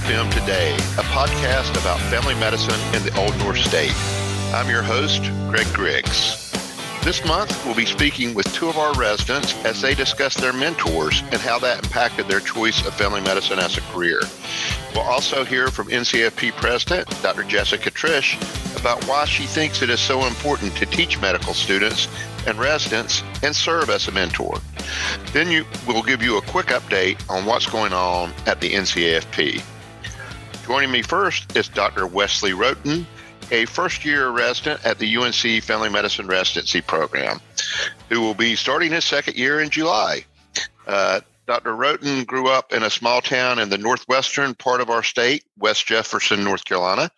NCFM Today, a podcast about family medicine in the Old North State. I'm your host, Greg Griggs. This month, we'll be speaking with two of our residents as they discuss their mentors and how that impacted their choice of family medicine as a career. We'll also hear from NCFP President, Dr. Jessica Triche, about why she thinks it is so important to teach medical students and residents and serve as a mentor. Then you, we'll give you a quick update on what's going on at the NCAFP. Joining me first is Dr. Wesley Roten, a first year resident at the UNC Family Medicine Residency Program, who will be starting his second year in July. Uh, Dr. Roten grew up in a small town in the northwestern part of our state, West Jefferson, North Carolina.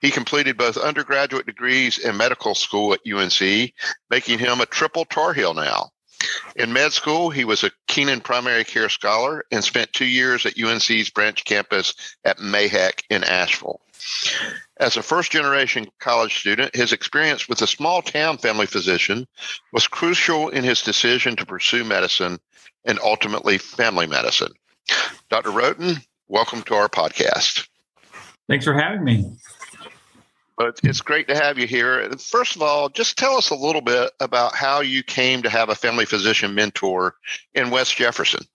He completed both undergraduate degrees and medical school at UNC, making him a triple Tar Heel now. In med school, he was a Kenan primary care scholar and spent two years at UNC's branch campus at MAHEC in Asheville. As a first generation college student, his experience with a small town family physician was crucial in his decision to pursue medicine and ultimately family medicine. Dr. Roten, welcome to our podcast. Thanks for having me. But it's great to have you here. First of all, just tell us a little bit about how you came to have a family physician mentor in West Jefferson.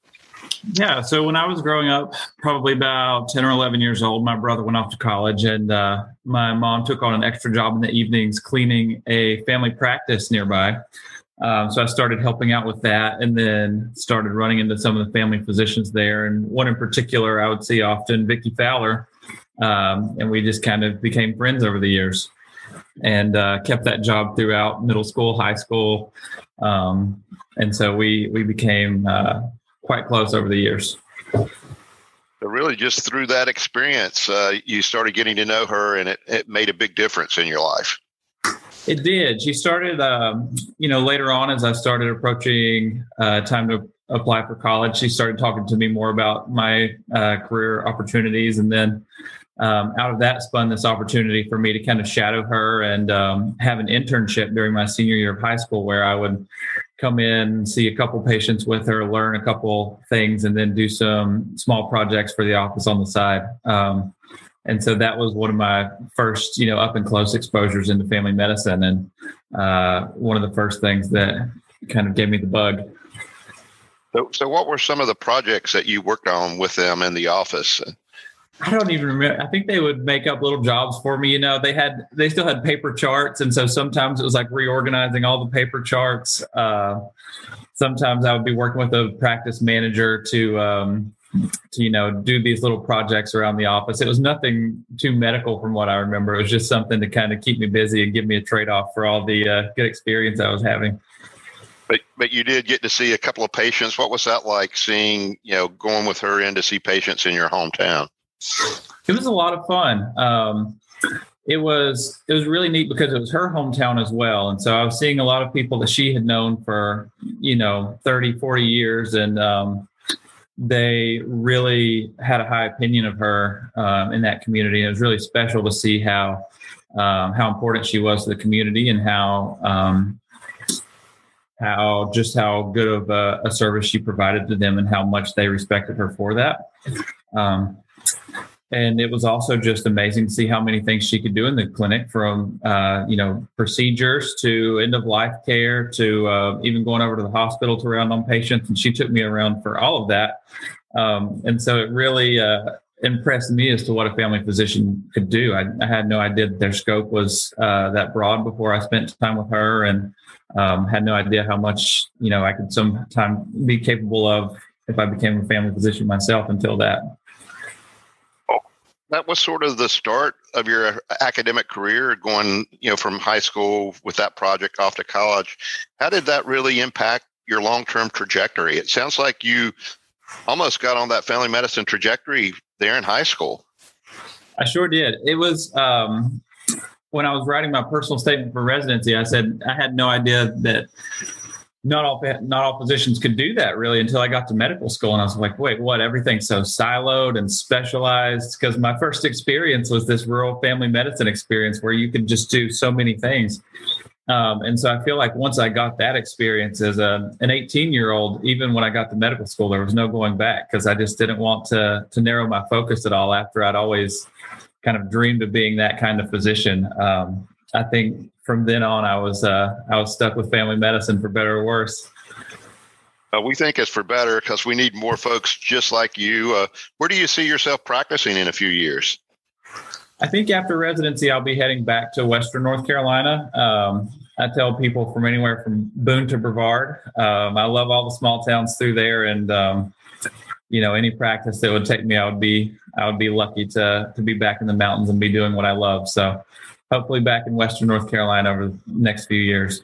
Yeah. So when I was growing up, probably about 10 or 11 years old, my brother went off to college and uh, my mom took on an extra job in the evenings cleaning a family practice nearby. Um, so I started helping out with that and then started running into some of the family physicians there. And one in particular, I would see often, Vicki Fowler. Um, and we just kind of became friends over the years and uh, kept that job throughout middle school, high school. Um, and so we, we became uh, quite close over the years. So really, just through that experience, uh, you started getting to know her, and it, it made a big difference in your life. It did. She started, um, you know, later on as I started approaching uh, time to apply for college. She started talking to me more about my uh, career opportunities, and then um, out of that spun this opportunity for me to kind of shadow her and um, have an internship during my senior year of high school, where I would come in, see a couple patients with her, learn a couple things, and then do some small projects for the office on the side. Um, and so that was one of my first, you know, up and close exposures into family medicine, and uh, one of the first things that kind of gave me the bug. So, so what were some of the projects that you worked on with them in the office? I don't even remember. I think they would make up little jobs for me. You know, they had they still had paper charts, and so sometimes it was like reorganizing all the paper charts. Uh, sometimes I would be working with a practice manager to um, to you know do these little projects around the office. It was nothing too medical from what I remember. It was just something to kind of keep me busy and give me a trade off for all the uh, good experience I was having. But but you did get to see a couple of patients. What was that like? Seeing you know going with her in to see patients in your hometown. It was a lot of fun. Um, it was it was really neat because it was her hometown as well. And so i was seeing a lot of people that she had known for you know 30 40 years. And um, they really had a high opinion of her um, in that community. And it was really special to see how um, how important she was to the community and how um, how just how good of a, a, service she provided to them and how much they respected her for that. Um, and it was also just amazing to see how many things she could do in the clinic from uh, you know procedures to end of life care to uh, even going over to the hospital to round on patients. And she took me around for all of that. Um, and so it really uh, impressed me as to what a family physician could do. I, I had no idea their scope was uh, that broad before i spent time with her. And um, had no idea how much you know i could sometime be capable of if i became a family physician myself until that that was sort of the start of your academic career going you know from high school with that project off to college. How did that really impact your long-term trajectory? It sounds like you almost got on that family medicine trajectory there in high school. I sure did. It was um, when i was writing my personal statement for residency i said i had no idea that not all not all physicians could do that really until I got to medical school, and I was like, wait, what? Everything's so siloed and specialized. Because my first experience was this rural family medicine experience where you could just do so many things. Um, and so I feel like once I got that experience as a, an 18 year old, even when I got to medical school, there was no going back because I just didn't want to to narrow my focus at all. After I'd always kind of dreamed of being that kind of physician. Um, I think from then on, I was uh, I was stuck with family medicine for better or worse. Uh, we think it's for better because we need more folks just like you. Uh, where do you see yourself practicing in a few years? I think after residency, I'll be heading back to Western North Carolina. Um, I tell people from anywhere from Boone to Brevard. Um, I love all the small towns through there, and um, you know, any practice that would take me, I would be I would be lucky to to be back in the mountains and be doing what I love. So, hopefully, back in Western North Carolina over the next few years.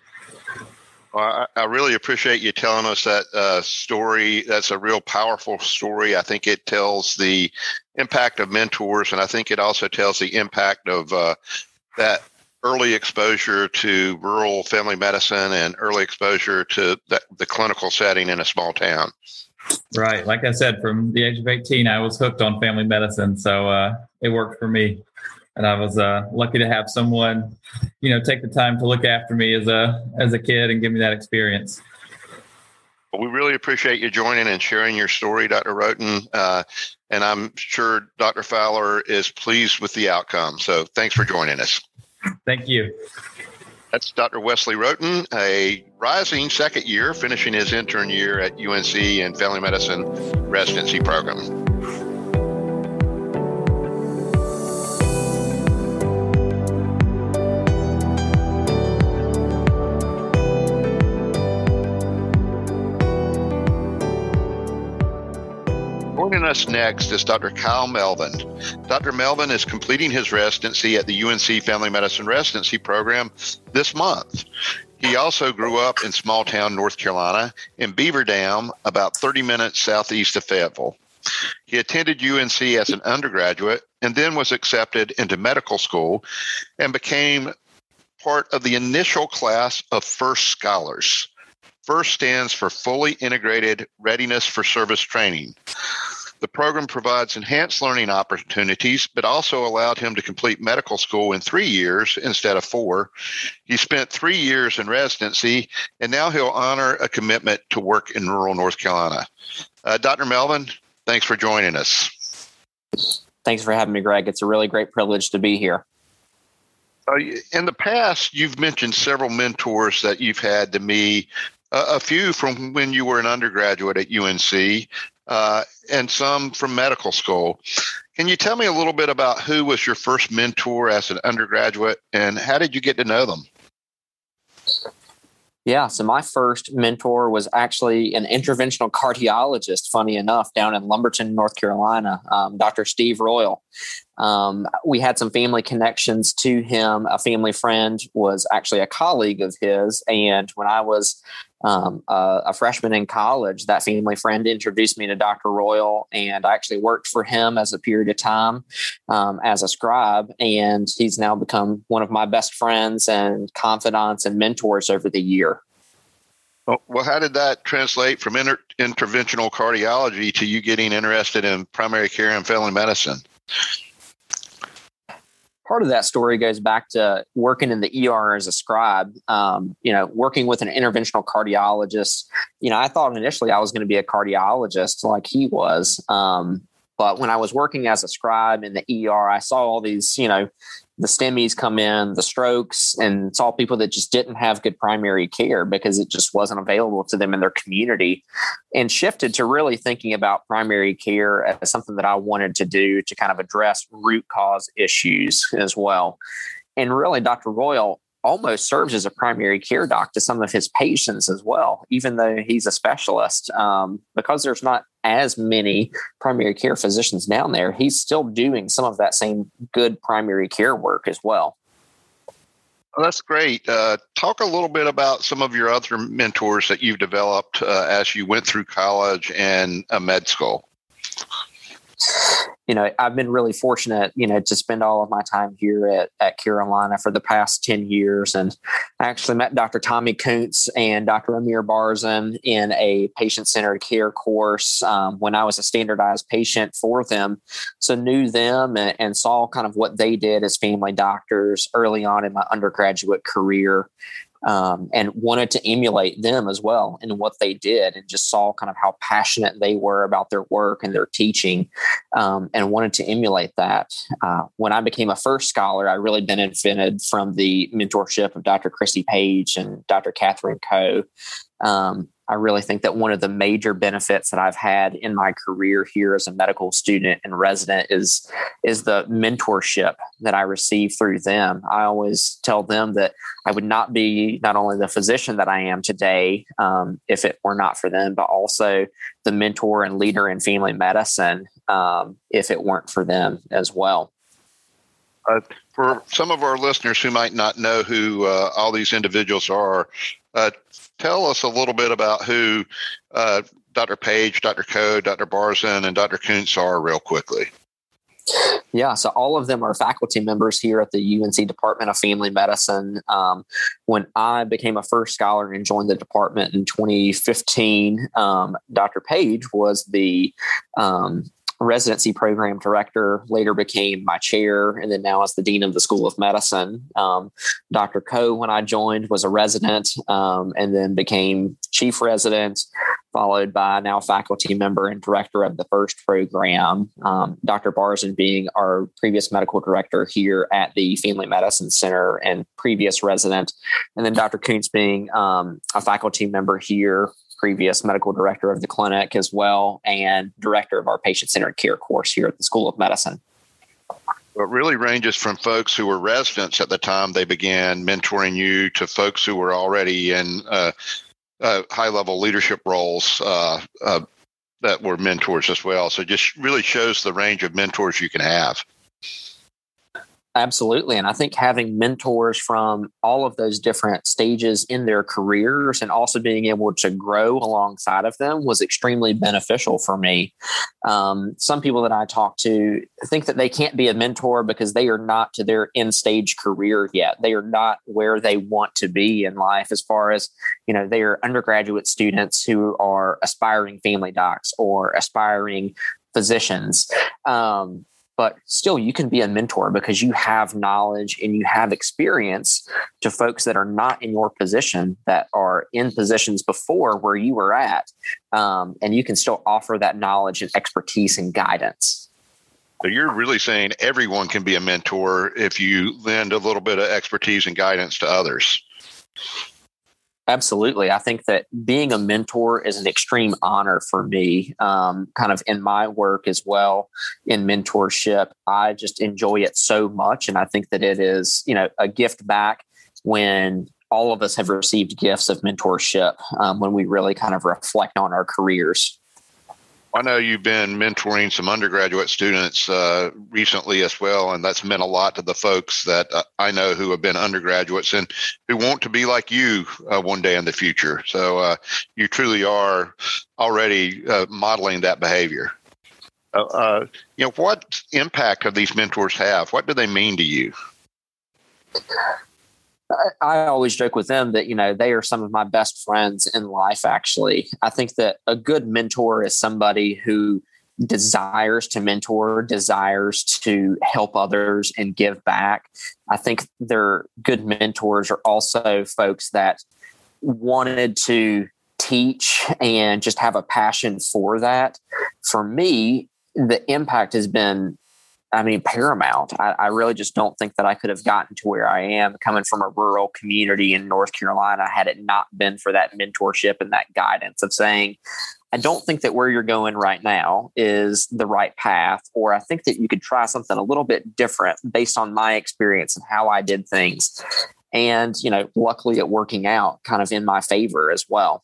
Well, I, I really appreciate you telling us that uh, story. That's a real powerful story. I think it tells the impact of mentors, and I think it also tells the impact of uh, that early exposure to rural family medicine and early exposure to the, the clinical setting in a small town. Right. Like I said, from the age of 18, I was hooked on family medicine. So uh, it worked for me. And I was uh, lucky to have someone, you know, take the time to look after me as a as a kid and give me that experience. Well, we really appreciate you joining and sharing your story, Dr. Roten. Uh, and I'm sure Dr. Fowler is pleased with the outcome. So thanks for joining us. Thank you. That's Dr. Wesley Roten, a rising second year, finishing his intern year at UNC in Family Medicine residency program. Joining us next is Dr. Kyle Melvin. Dr. Melvin is completing his residency at the UNC Family Medicine Residency Program this month. He also grew up in small town North Carolina in Beaver Dam, about 30 minutes southeast of Fayetteville. He attended UNC as an undergraduate and then was accepted into medical school and became part of the initial class of FIRST scholars. FIRST stands for Fully Integrated Readiness for Service Training. The program provides enhanced learning opportunities, but also allowed him to complete medical school in three years instead of four. He spent three years in residency, and now he'll honor a commitment to work in rural North Carolina. Uh, Dr. Melvin, thanks for joining us. Thanks for having me, Greg. It's a really great privilege to be here. Uh, in the past, you've mentioned several mentors that you've had to me, uh, a few from when you were an undergraduate at UNC, uh, and some from medical school. Can you tell me a little bit about who was your first mentor as an undergraduate and how did you get to know them? Yeah, so my first mentor was actually an interventional cardiologist, funny enough, down in Lumberton, North Carolina, um, Dr. Steve Royal. Um, we had some family connections to him. A family friend was actually a colleague of his. And when I was um, a, a, freshman in college, that family friend introduced me to Dr. Royal, and I actually worked for him as a period of time um, as a scribe. And he's now become one of my best friends and confidants and mentors over the year. Well, how did that translate from inter- interventional cardiology to you getting interested in primary care and family medicine? Part of that story goes back to working in the ER as a scribe. Um, you know, working with an interventional cardiologist. You know, I thought initially I was going to be a cardiologist like he was. Um, but when I was working as a scribe in the ER, I saw all these, you know, the STEMIs come in, the strokes, and it's all people that just didn't have good primary care because it just wasn't available to them in their community, and shifted to really thinking about primary care as something that I wanted to do to kind of address root cause issues as well. And really, Dr. Royal almost serves as a primary care doc to some of his patients as well, even though he's a specialist. Um, because there's not as many primary care physicians down there, he's still doing some of that same good primary care work as well. well that's great. Uh, talk a little bit about some of your other mentors that you've developed uh, as you went through college and a med school you know, I've been really fortunate, you know, to spend all of my time here at, at Carolina for the past 10 years. And I actually met Dr. Tommy Koonce and Dr. Amir Barzin in a patient centered care course um, when I was a standardized patient for them. So knew them and, and saw kind of what they did as family doctors early on in my undergraduate career. Um, and wanted to emulate them as well in what they did and just saw kind of how passionate they were about their work and their teaching um, and wanted to emulate that. Uh, when I became a first scholar, I really benefited from the mentorship of Dr. Christy Page and Dr. Catherine Coe. Um, I really think that one of the major benefits that I've had in my career here as a medical student and resident is is the mentorship that I receive through them. I always tell them that I would not be not only the physician that I am today um, if it were not for them, but also the mentor and leader in family medicine um, if it weren't for them as well. Uh, for some of our listeners who might not know who uh, all these individuals are, uh, tell us a little bit about who uh, Dr. Page, Dr. Coe, Dr. Barzin, and Dr. Koonce are, real quickly. Yeah, so all of them are faculty members here at the UNC Department of Family Medicine. Um, when I became a first scholar and joined the department in 2015, um, Dr. Page was the um, residency program director, later became my chair, and then now as the dean of the School of Medicine. Um, Dr. Coe, when I joined, was a resident um, and then became chief resident, followed by now faculty member and director of the first program. Um, Dr. Barzin being our previous medical director here at the Family Medicine Center and previous resident, and then Dr. Koonce being um, a faculty member here previous medical director of the clinic as well, and director of our patient centered care course here at the School of Medicine. It really ranges from folks who were residents at the time they began mentoring you to folks who were already in uh, uh, high level leadership roles uh, uh that were mentors as well. So just really shows the range of mentors you can have. Absolutely. And I think having mentors from all of those different stages in their careers and also being able to grow alongside of them was extremely beneficial for me. Um, some people that I talk to think that they can't be a mentor because they are not to their end stage career yet. They are not where they want to be in life as far as, you know, they are undergraduate students who are aspiring family docs or aspiring physicians. Um, but still you can be a mentor because you have knowledge and you have experience to folks that are not in your position that are in positions before where you were at um, and you can still offer that knowledge and expertise and guidance. So you're really saying everyone can be a mentor if you lend a little bit of expertise and guidance to others Absolutely. I think that being a mentor is an extreme honor for me, um, kind of in my work as well in mentorship. I just enjoy it so much. And I think that it is, you know, a gift back when all of us have received gifts of mentorship um, when we really kind of reflect on our careers. I know you've been mentoring some undergraduate students uh, recently as well, and that's meant a lot to the folks that uh, I know who have been undergraduates and who want to be like you uh, one day in the future. So uh, you truly are already uh, modeling that behavior. Uh, you know, what impact have these mentors have? What do they mean to you? I always joke with them that, you know, they are some of my best friends in life, actually. I think that a good mentor is somebody who desires to mentor, desires to help others and give back. I think their good mentors are also folks that wanted to teach and just have a passion for that. For me, the impact has been I mean, paramount. I, I, really just don't think that I could have gotten to where I am coming from a rural community in North Carolina had it not been for that mentorship and that guidance of saying, I don't think that where you're going right now is the right path, or I think that you could try something a little bit different based on my experience and how I did things. And, you know, luckily it working out kind of in my favor as well.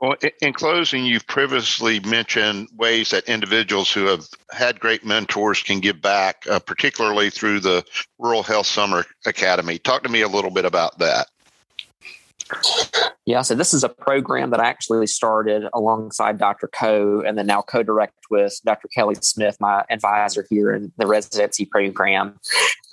Well, in closing, you've previously mentioned ways that individuals who have had great mentors can give back, uh, particularly through the Rural Health Summer Academy. Talk to me a little bit about that. Yeah, so this is a program that I actually started alongside Dr. Coe and then now co direct with Dr. Kelly Smith, my advisor here in the residency program,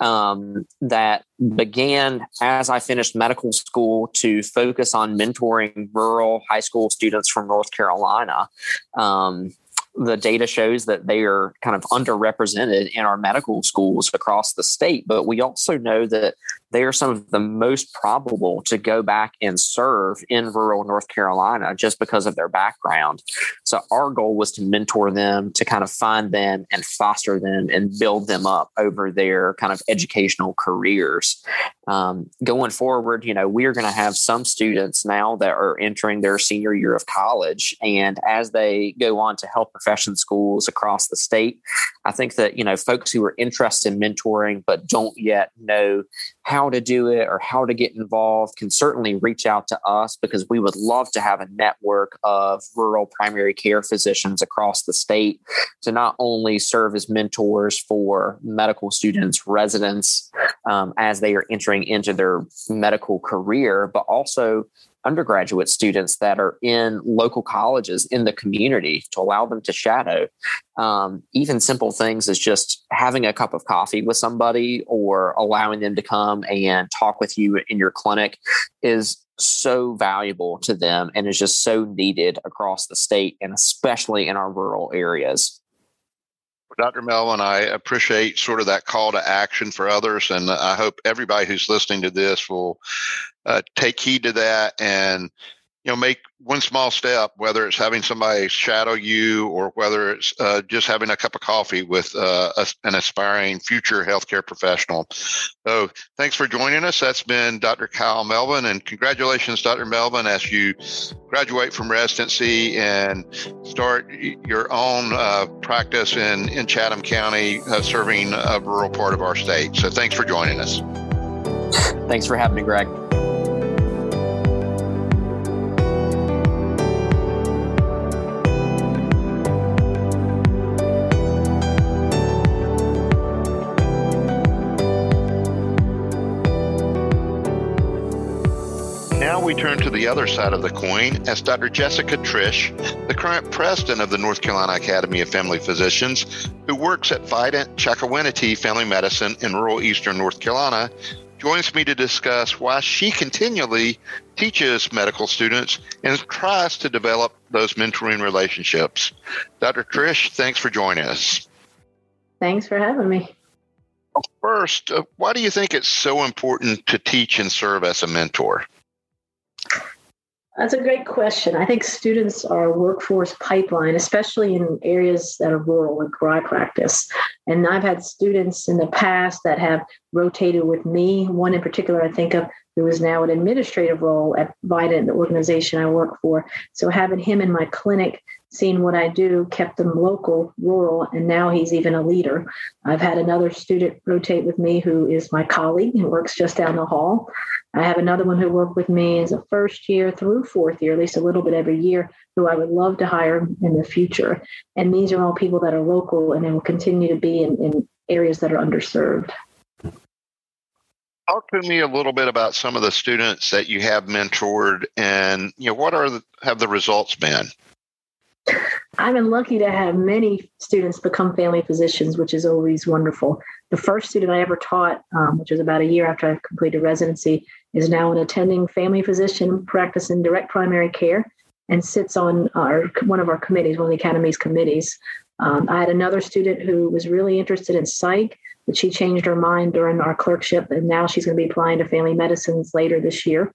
um, that began as I finished medical school to focus on mentoring rural high school students from North Carolina. Um, the data shows that they are kind of underrepresented in our medical schools across the state. But we also know that they are some of the most probable to go back and serve in rural North Carolina just because of their background. So our goal was to mentor them, to kind of find them and foster them and build them up over their kind of educational careers. Um, going forward, you know, we're going to have some students now that are entering their senior year of college. And as they go on to health profession schools across the state, I think that, you know, folks who are interested in mentoring but don't yet know how to do it or how to get involved can certainly reach out to us because we would love to have a network of rural primary care physicians across the state to not only serve as mentors for medical students, residents, um, as they are entering into their medical career, but also undergraduate students that are in local colleges in the community to allow them to shadow. Um, even simple things as just having a cup of coffee with somebody or allowing them to come and talk with you in your clinic is so valuable to them and is just so needed across the state and especially in our rural areas. Dr. Melvin, I appreciate sort of that call to action for others, and I hope everybody who's listening to this will uh, take heed to that and you know make one small step whether it's having somebody shadow you or whether it's uh, just having a cup of coffee with uh, a, an aspiring future healthcare professional. So thanks for joining us. That's been dr kyle melvin and congratulations dr melvin as you graduate from residency and start your own uh, practice in, in chatham county uh, serving a rural part of our state. So thanks for joining us. Thanks for having me greg we turn to the other side of the coin as Dr. Jessica Triche, the current president of the North Carolina Academy of Family Physicians, who works at Vidant Chocowinity Family Medicine in rural eastern North Carolina, joins me to discuss why she continually teaches medical students and tries to develop those mentoring relationships. Dr. Triche, thanks for joining us. Thanks for having me. First, uh, why do you think it's so important to teach and serve as a mentor? That's a great question. I think students are a workforce pipeline, especially in areas that are rural, like where I practice. And I've had students in the past that have rotated with me. One in particular, I think of, who is now an administrative role at Vidant, the organization I work for. So having him in my clinic seeing what I do kept them local, rural, and now he's even a leader. I've had another student rotate with me who is my colleague and works just down the hall. I have another one who worked with me as a first year through fourth year, at least a little bit every year, who I would love to hire in the future. And these are all people that are local and they will continue to be in, in areas that are underserved. Talk to me a little bit about some of the students that you have mentored and you know what are the, have the results been? I've been lucky to have many students become family physicians, which is always wonderful. The first student I ever taught, um, which was about a year after I completed residency, is now an attending family physician practicing direct primary care and sits on our one of our committees, one of the academy's committees. Um, I had another student who was really interested in psych, but she changed her mind during our clerkship, and now she's going to be applying to family medicines later this year.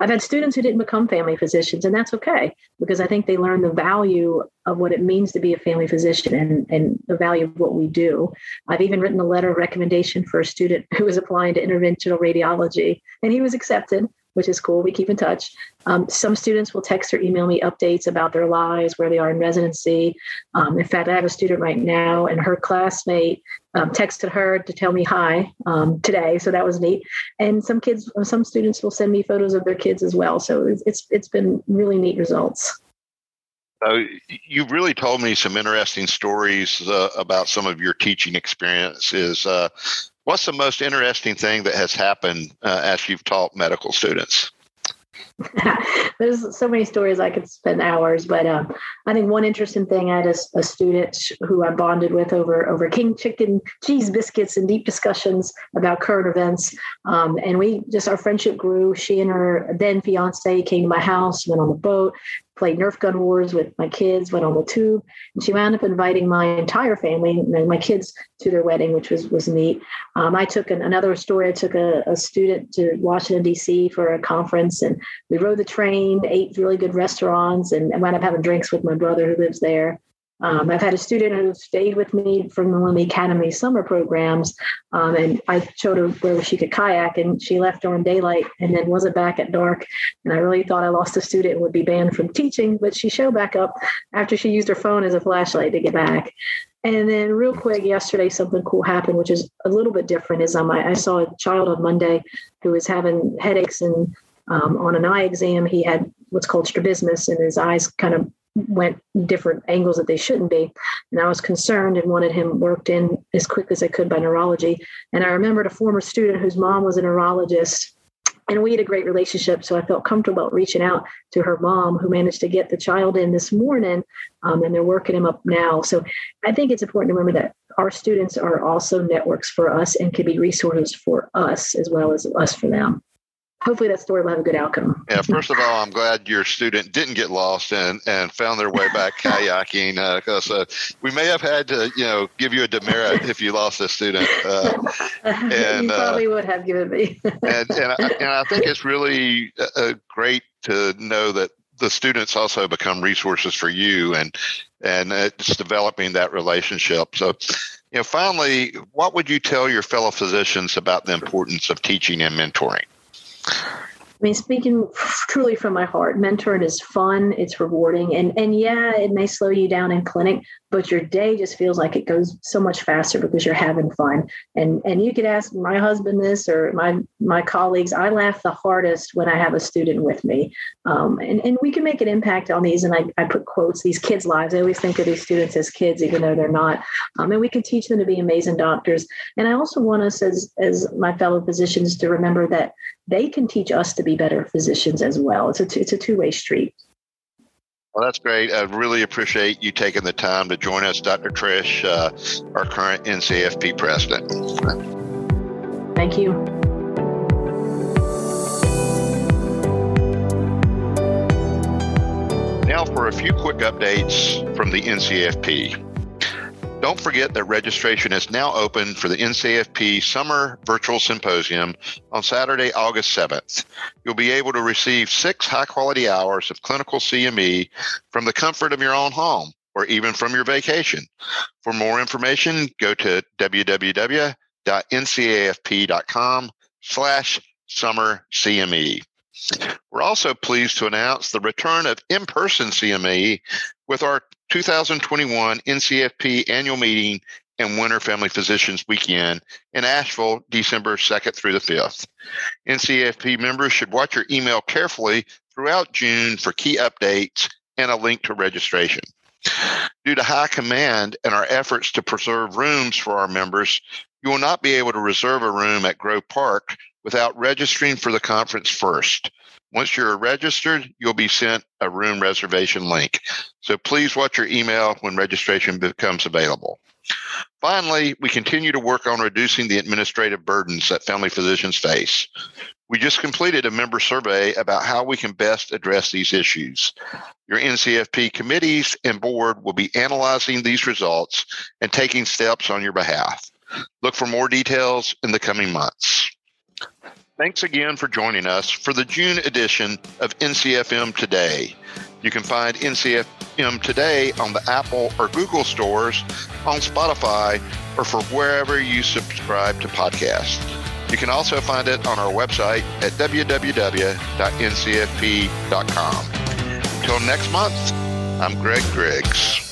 I've had students who didn't become family physicians, and that's okay because I think they learn the value of what it means to be a family physician and, and the value of what we do. I've even written a letter of recommendation for a student who was applying to interventional radiology, and he was accepted which is cool. We keep in touch. Um, some students will text or email me updates about their lives, where they are in residency. Um, in fact, I have a student right now, and her classmate um, texted her to tell me hi um, today, so that was neat. And some kids, some students will send me photos of their kids as well. So it's it's, it's been really neat results. Uh, you've really told me some interesting stories uh, about some of your teaching experiences. Uh, What's the most interesting thing that has happened uh, as you've taught medical students? There's so many stories I could spend hours, but um, I think one interesting thing I had a, a, student who I bonded with over over king chicken cheese biscuits and deep discussions about current events, um, and we just our friendship grew. She and her then fiance came to my house, went on the boat, played Nerf gun wars with my kids, went on the tube, and she wound up inviting my entire family, my kids, to their wedding, which was was neat. Um, I took an, another story. I took a, a student to Washington D.C. for a conference, and we rode the train, ate really good restaurants, and, and wound up having drinks with my brother who lives there. Um, I've had a student who stayed with me from one of the academy summer programs, um, and I showed her where she could kayak, and she left during daylight and then wasn't back at dark. And I really thought I lost a student and would be banned from teaching, but she showed back up after she used her phone as a flashlight to get back. And then, real quick, yesterday something cool happened, which is a little bit different. Is um, I, I saw a child on Monday who was having headaches and um, on an eye exam, he had what's called strabismus, and his eyes kind of went different angles that they shouldn't be. And I was concerned and wanted him worked in as quick as I could by neurology. And I remembered a former student whose mom was a neurologist. And we had a great relationship. So I felt comfortable reaching out to her mom, who managed to get the child in this morning. Um, and they're working him up now. So I think it's important to remember that our students are also networks for us and can be resources for us as well as us for them hopefully that story will have a good outcome. Yeah, first of all, I'm glad your student didn't get lost and, and found their way back kayaking because uh, uh, we may have had to, you know, give you a demerit if you lost a student. Uh, and you uh, probably would have given me. and, and, I, and I think it's really uh, great to know that the students also become resources for you and and it's developing that relationship. So, you know, finally, what would you tell your fellow physicians about the importance of teaching and mentoring? I mean, speaking truly from my heart, mentoring is fun, it's rewarding, and and yeah, it may slow you down in clinic, but your day just feels like it goes so much faster because you're having fun. And and you could ask my husband this or my my colleagues. I laugh the hardest when I have a student with me, um, and and we can make an impact on these. And I, I put quotes these kids' lives. I always think of these students as kids, even though they're not. Um, and we can teach them to be amazing doctors. And I also want us as as my fellow physicians to remember that they can teach us to be better physicians as well. It's a, t- it's a two way street. Well, that's great. I really appreciate you taking the time to join us, Dr. Triche, uh, our current NCFP president. Thank you. Now, for a few quick updates from the NCFP. Don't forget that registration is now open for the NCFP Summer Virtual Symposium on Saturday, August 7th. You'll be able to receive six high quality hours of clinical CME from the comfort of your own home or even from your vacation. For more information, go to www.ncafp.com slash summer CME. We're also pleased to announce the return of in-person CME with our 2021 NCFP annual meeting and Winter Family Physicians Weekend in Asheville, December 2nd through the 5th. NCFP members should watch your email carefully throughout June for key updates and a link to registration. Due to high command and our efforts to preserve rooms for our members, you will not be able to reserve a room at Grove Park without registering for the conference first. Once you're registered, you'll be sent a room reservation link. So please watch your email when registration becomes available. Finally, we continue to work on reducing the administrative burdens that family physicians face. We just completed a member survey about how we can best address these issues. Your NCFP committees and board will be analyzing these results and taking steps on your behalf. Look for more details in the coming months. Thanks again for joining us for the June edition of NCFM Today. You can find NCFM Today on the Apple or Google stores, on Spotify, or for wherever you subscribe to podcasts. You can also find it on our website at www.ncafp.com. Until next month, I'm Greg Griggs.